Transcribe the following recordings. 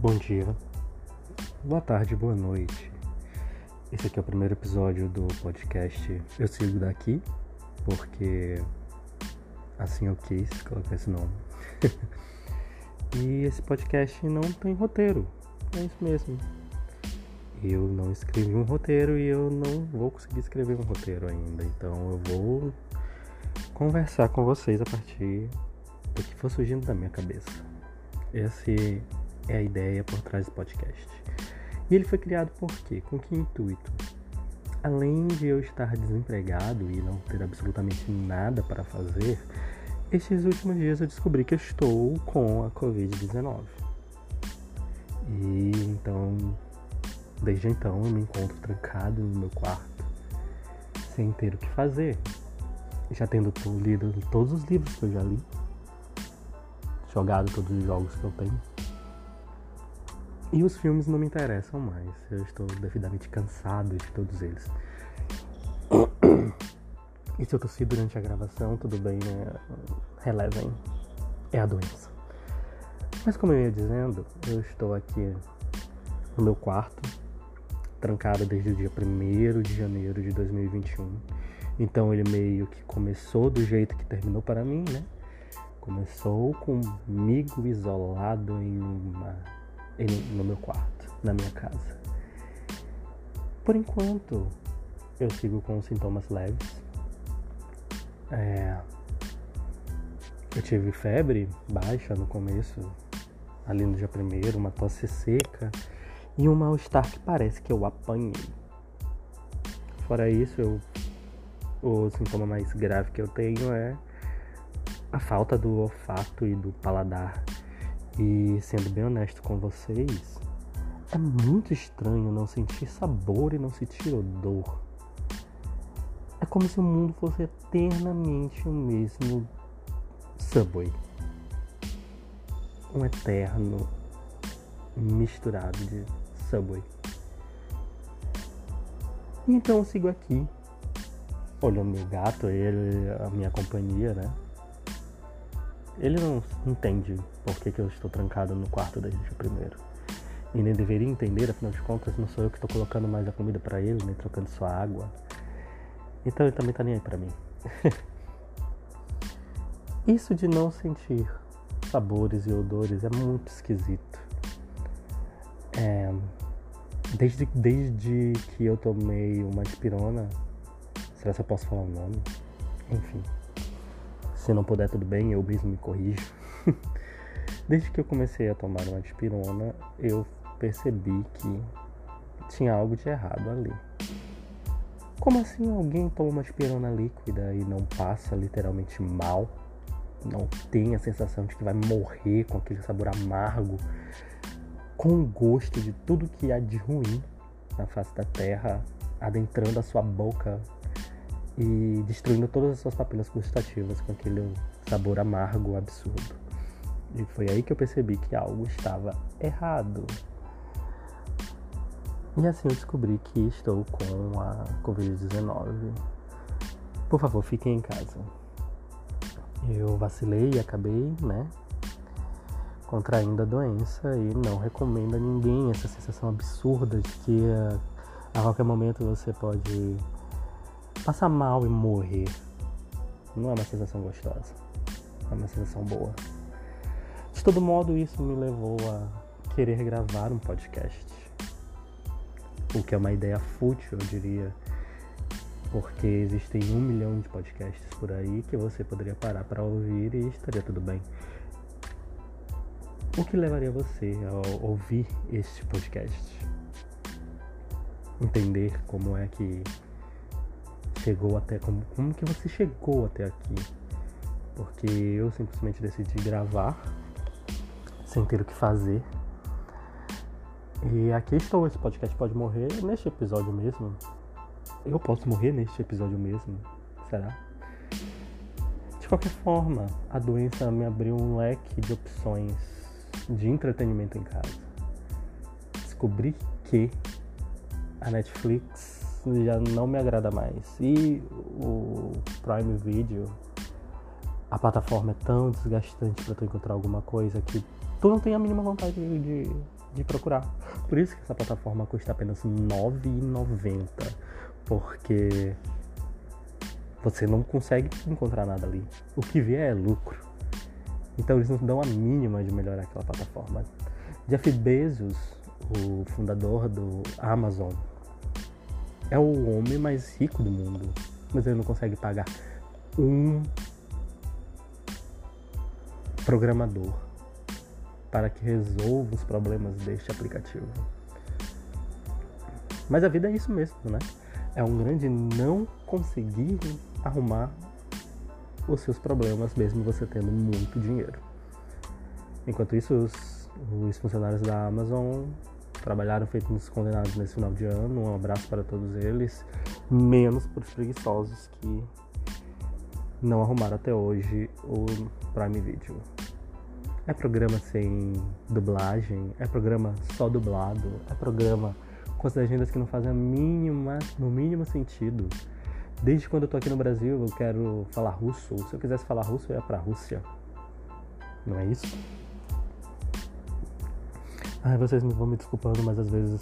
Bom dia, boa tarde, boa noite. Esse aqui é o primeiro episódio do podcast Eu Sigo Daqui, porque assim eu quis colocar esse nome. e esse podcast não tem roteiro, é isso mesmo. Eu não escrevi um roteiro e eu não vou conseguir escrever um roteiro ainda, então eu vou conversar com vocês a partir do que for surgindo da minha cabeça. Essa é a ideia por trás do podcast. E ele foi criado por quê? Com que intuito? Além de eu estar desempregado e não ter absolutamente nada para fazer, estes últimos dias eu descobri que estou com a Covid-19. E então, desde então, eu me encontro trancado no meu quarto, sem ter o que fazer. Já tendo lido todos os livros que eu já li, jogado todos os jogos que eu tenho. E os filmes não me interessam mais. Eu estou devidamente cansado de todos eles. E se eu tossi durante a gravação, tudo bem, né? Relevem. É a doença. Mas como eu ia dizendo, eu estou aqui no meu quarto, trancado desde o dia 1 de janeiro de 2021. Então ele meio que começou do jeito que terminou para mim, né? Começou comigo isolado em uma no meu quarto, na minha casa. Por enquanto, eu sigo com sintomas leves. É, eu tive febre baixa no começo, ali no dia primeiro, uma tosse seca e um mal-estar que parece que eu apanhei. Fora isso, eu, o sintoma mais grave que eu tenho é a falta do olfato e do paladar. E sendo bem honesto com vocês, é muito estranho não sentir sabor e não sentir odor. É como se o mundo fosse eternamente o mesmo Subway. Um eterno misturado de Subway. Então eu sigo aqui, olhando meu gato, ele, a minha companhia, né? Ele não entende por que, que eu estou trancado no quarto desde o primeiro. E nem deveria entender, afinal de contas, não sou eu que estou colocando mais a comida para ele, nem trocando sua água. Então ele também tá nem aí para mim. Isso de não sentir sabores e odores é muito esquisito. É, desde, desde que eu tomei uma aspirona, será que eu posso falar o nome? Enfim. Se não puder, tudo bem, eu mesmo me corrijo. Desde que eu comecei a tomar uma dipirona, eu percebi que tinha algo de errado ali. Como assim alguém toma uma dipirona líquida e não passa literalmente mal? Não tem a sensação de que vai morrer com aquele sabor amargo, com o gosto de tudo que há de ruim na face da terra, adentrando a sua boca e destruindo todas as suas papilas gustativas com aquele sabor amargo absurdo. E foi aí que eu percebi que algo estava errado. E assim eu descobri que estou com a Covid-19. Por favor, fiquem em casa. Eu vacilei e acabei, né, contraindo a doença e não recomendo a ninguém essa sensação absurda de que a, a qualquer momento você pode passar mal e morrer não é uma sensação gostosa, é uma sensação boa. De todo modo, isso me levou a querer gravar um podcast, o que é uma ideia fútil, eu diria, porque existem um milhão de podcasts por aí que você poderia parar para ouvir e estaria tudo bem. O que levaria você a ouvir este podcast? Entender como é que chegou até como, como que você chegou até aqui? Porque eu simplesmente decidi gravar sem ter o que fazer. E aqui estou, esse podcast pode morrer neste episódio mesmo. Eu posso morrer neste episódio mesmo, será? De qualquer forma, a doença me abriu um leque de opções de entretenimento em casa. Descobri que a Netflix já não me agrada mais. E o Prime Video, a plataforma é tão desgastante para tu encontrar alguma coisa que tu não tem a mínima vontade de de procurar. Por isso que essa plataforma custa apenas R$ 9,90. Porque você não consegue encontrar nada ali. O que vier é lucro. Então eles não dão a mínima de melhorar aquela plataforma. Jeff Bezos, o fundador do Amazon, é o homem mais rico do mundo, mas ele não consegue pagar um programador para que resolva os problemas deste aplicativo. Mas a vida é isso mesmo, né? É um grande não conseguir arrumar os seus problemas, mesmo você tendo muito dinheiro. Enquanto isso, os, os funcionários da Amazon trabalharam feitos uns condenados nesse final de ano. Um abraço para todos eles, menos para os preguiçosos que não arrumaram até hoje o Prime Video. É programa sem dublagem, é programa só dublado, é programa com as legendas que não fazem a mínima, no mínimo sentido. Desde quando eu tô aqui no Brasil, eu quero falar russo. Se eu quisesse falar russo, eu ia pra Rússia. Não é isso? Ai, vocês vão me desculpando, mas às vezes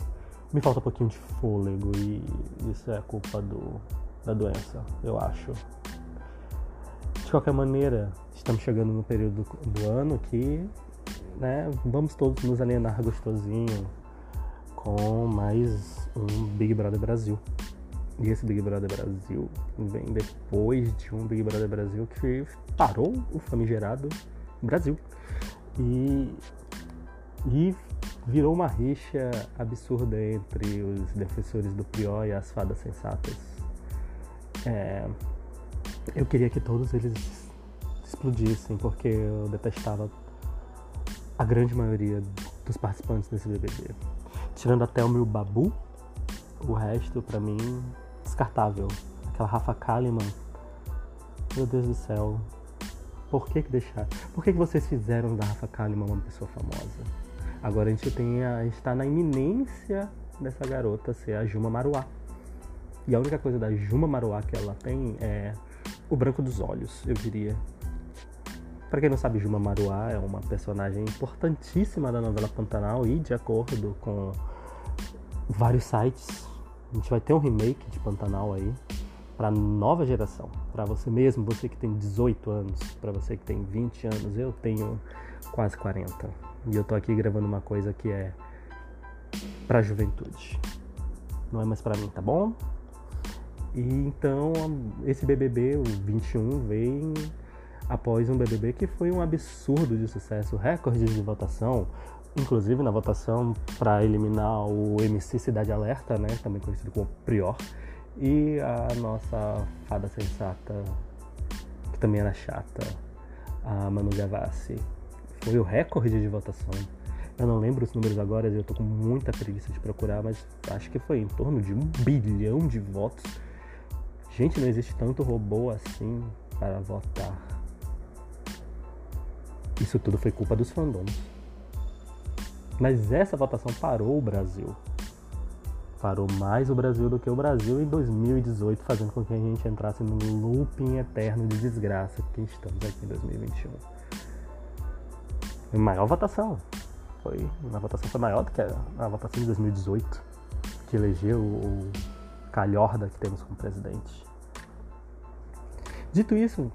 me falta um pouquinho de fôlego e isso é culpa do, da doença, eu acho. De qualquer maneira, estamos chegando no período do, ano que né, vamos todos nos alienar gostosinho com mais um Big Brother Brasil. E esse Big Brother Brasil vem depois de um Big Brother Brasil que parou o famigerado Brasil. E, e virou uma rixa absurda entre os defensores do Prior e as fadas sensatas. É, eu queria que todos eles explodissem, porque eu detestava a grande maioria dos participantes desse BBB. Tirando até o meu Babu, o resto, para mim, descartável. Aquela Rafa Kalimann. Meu Deus do céu. Por que que deixar? Por que que vocês fizeram da Rafa Kalimann uma pessoa famosa? Agora a gente tem a, a gente tá na iminência dessa garota ser a Juma Maruá. E a única coisa da Juma Maruá que ela tem é o branco dos olhos, eu diria. Para quem não sabe, Juma Maruá é uma personagem importantíssima da novela Pantanal e de acordo com vários sites a gente vai ter um remake de Pantanal aí para nova geração, para você mesmo, você que tem 18 anos, para você que tem 20 anos, eu tenho quase 40. E eu tô aqui gravando uma coisa que é para juventude. Não é mais para mim, tá bom? E então esse BBB, o 21, vem após um BBB que foi um absurdo de sucesso, recorde de votação, inclusive na votação para eliminar o MC Cidade Alerta, né, também conhecido como Prior, e a nossa fada sensata, que também era chata, a Manu Gavassi. Foi o recorde de votação. Eu não lembro os números agora, eu tô com muita preguiça de procurar, mas acho que foi em torno de um bilhão de votos. Gente, não existe tanto robô assim para votar. Isso tudo foi culpa dos fandoms. Mas essa votação parou o Brasil. Parou mais o Brasil do que o Brasil em 2018, fazendo com que a gente entrasse no looping eterno de desgraça que estamos aqui em 2021. Maior votação. Foi, a votação foi maior do que a, a votação de 2018, que elegeu o Calhorda que temos como presidente. Dito isso,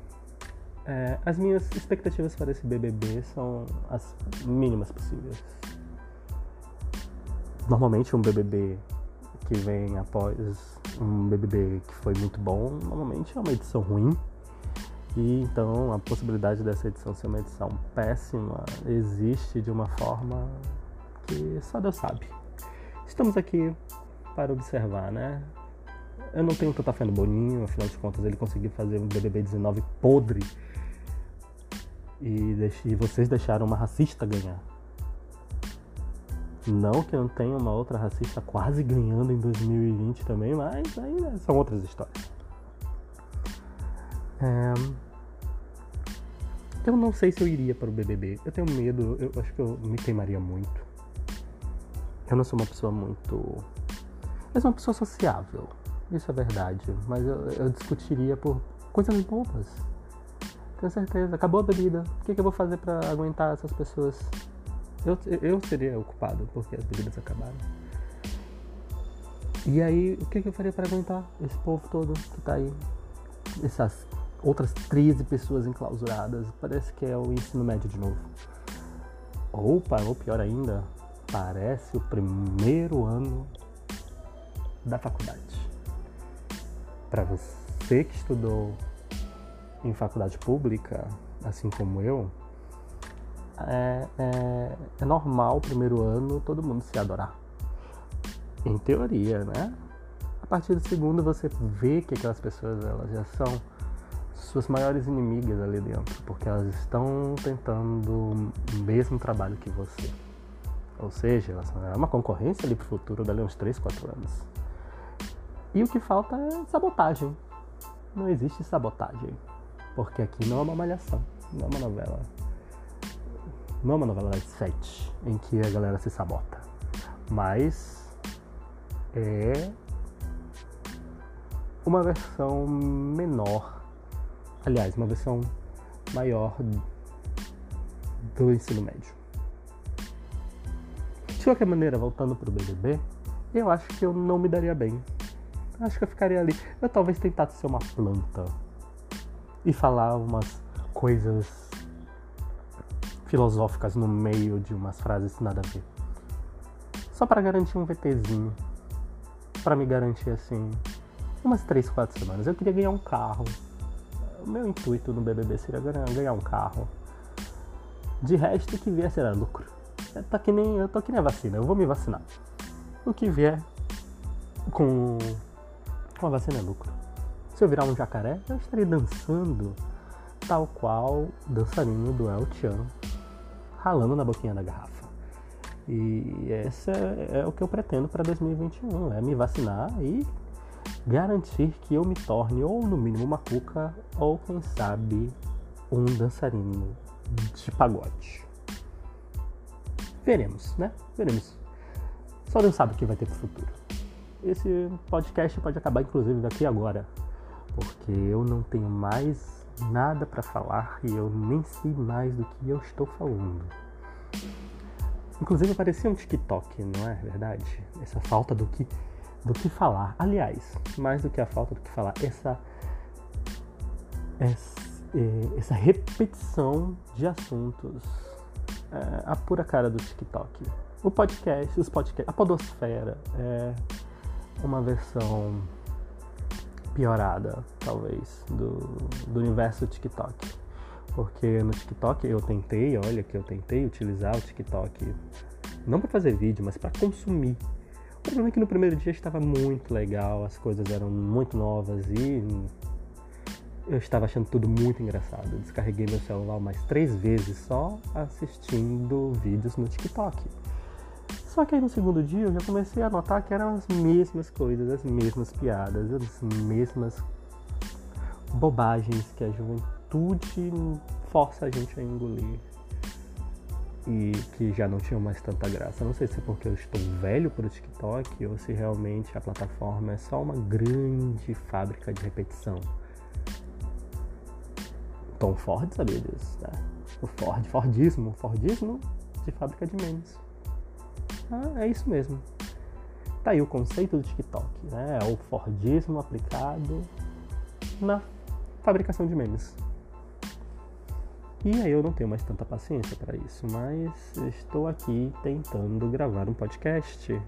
é, as minhas expectativas para esse BBB são as mínimas possíveis. Normalmente um BBB que vem após um BBB que foi muito bom, normalmente é uma edição ruim. E então a possibilidade dessa edição ser uma edição péssima existe de uma forma que só Deus sabe. Estamos aqui para observar, né? Eu não tenho tanta fé no Boninho, afinal de contas ele conseguiu fazer um BBB 19 podre e, e vocês deixaram uma racista ganhar. Não que não tenha uma outra racista quase ganhando em 2020 também, mas ainda são outras histórias. É... Eu não sei se eu iria para o BBB. Eu tenho medo, eu acho que eu me queimaria muito. Eu não sou uma pessoa muito. Eu sou uma pessoa sociável, isso é verdade. Mas eu, eu discutiria por coisas bobas. Tenho certeza. Acabou a bebida. O que, que eu vou fazer para aguentar essas pessoas? Eu, eu seria o culpado porque as bebidas acabaram. E aí, o que, que eu faria para aguentar esse povo todo que tá aí? Essas outras 13 pessoas enclausuradas. Parece que é o ensino médio de novo. Opa, ou pior ainda, parece o primeiro ano da faculdade. Para você que estudou em faculdade pública, assim como eu, é, é, é normal o primeiro ano todo mundo se adorar. Em teoria, né? A partir do segundo você vê que aquelas pessoas elas já são suas maiores inimigas ali dentro, porque elas estão tentando o mesmo trabalho que você. Ou seja, é uma concorrência ali pro futuro dali uns 3, 4 anos. E o que falta é sabotagem. Não existe sabotagem. Porque aqui não é uma malhação, não é uma novela. Não é uma novela das sete em que a galera se sabota. Mas é uma versão menor, aliás, uma versão maior do ensino médio. De qualquer maneira, voltando para o BBB, eu acho que eu não me daria bem. Acho que eu ficaria ali. Eu talvez tentasse ser uma planta e falar umas coisas filosóficas no meio de umas frases nada a ver. Só para garantir um VTzinho. Para me garantir assim, umas 3, 4 semanas. Eu queria ganhar um carro. O meu intuito no BBB seria ganhar um carro. De resto, o que vier será lucro. É, tá que nem, eu tô que nem a vacina, eu vou me vacinar. O que vier com, com a vacina é lucro. Se eu virar um jacaré, eu estarei dançando tal qual dançarino do El Chan, ralando na boquinha da garrafa. E esse é, é o que eu pretendo para 2021, é me vacinar e garantir que eu me torne ou no mínimo uma cuca ou quem sabe um dançarino de pagode. Veremos, né? Veremos. Só Deus sabe o que vai ter pro futuro. Esse podcast pode acabar, inclusive, daqui agora, porque eu não tenho mais nada para falar e eu nem sei mais do que eu estou falando. Inclusive, parecia um TikTok, não é verdade? Essa falta do que, do que falar. Aliás, mais do que a falta do que falar, essa, essa, é, essa repetição de assuntos é, a pura cara do TikTok. O podcast, os podcasts, a podosfera é uma versão piorada, talvez, do, do universo TikTok. Porque no TikTok eu tentei, olha que eu tentei utilizar o TikTok não para fazer vídeo, mas para consumir. O problema é que no primeiro dia estava muito legal, as coisas eram muito novas e eu estava achando tudo muito engraçado. descarreguei meu celular mais três vezes só assistindo vídeos no TikTok. Só que aí no segundo dia eu já comecei a notar que eram as mesmas coisas, as mesmas piadas, as mesmas bobagens que a juventude força a gente a engolir e que já não tinham mais tanta graça. Não sei se é porque eu estou velho para o TikTok ou se realmente a plataforma é só uma grande fábrica de repetição. Tom Ford sabia disso, tá? O Ford, Fordismo, Fordismo de fábrica de memes. Ah, é isso mesmo. Tá aí o conceito do TikTok, né? É o Fordismo aplicado na fabricação de memes. E aí eu não tenho mais tanta paciência para isso, mas estou aqui tentando gravar um podcast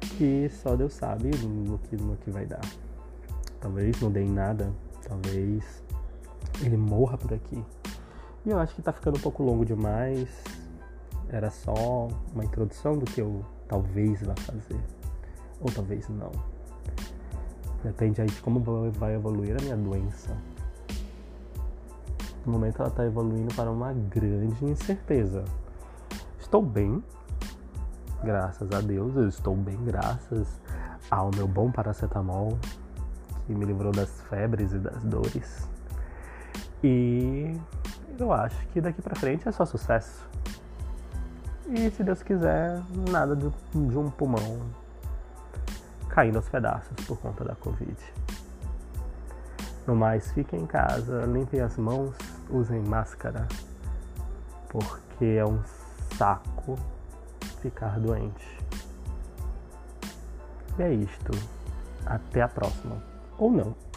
que só Deus sabe no que, no que vai dar. Talvez não dê em nada, talvez ele morra por aqui. E eu acho que tá ficando um pouco longo demais. Era só uma introdução do que eu talvez vá fazer. Ou talvez não. Depende aí de como vai evoluir a minha doença. No momento ela está evoluindo para uma grande incerteza. Estou bem, graças a Deus, eu estou bem graças ao meu bom paracetamol que me livrou das febres e das dores. E eu acho que daqui para frente é só sucesso. E se Deus quiser, nada de, de um pulmão caindo aos pedaços por conta da Covid. No mais, fiquem em casa, limpem as mãos, usem máscara, porque é um saco ficar doente. E é isto. Até a próxima. Ou não.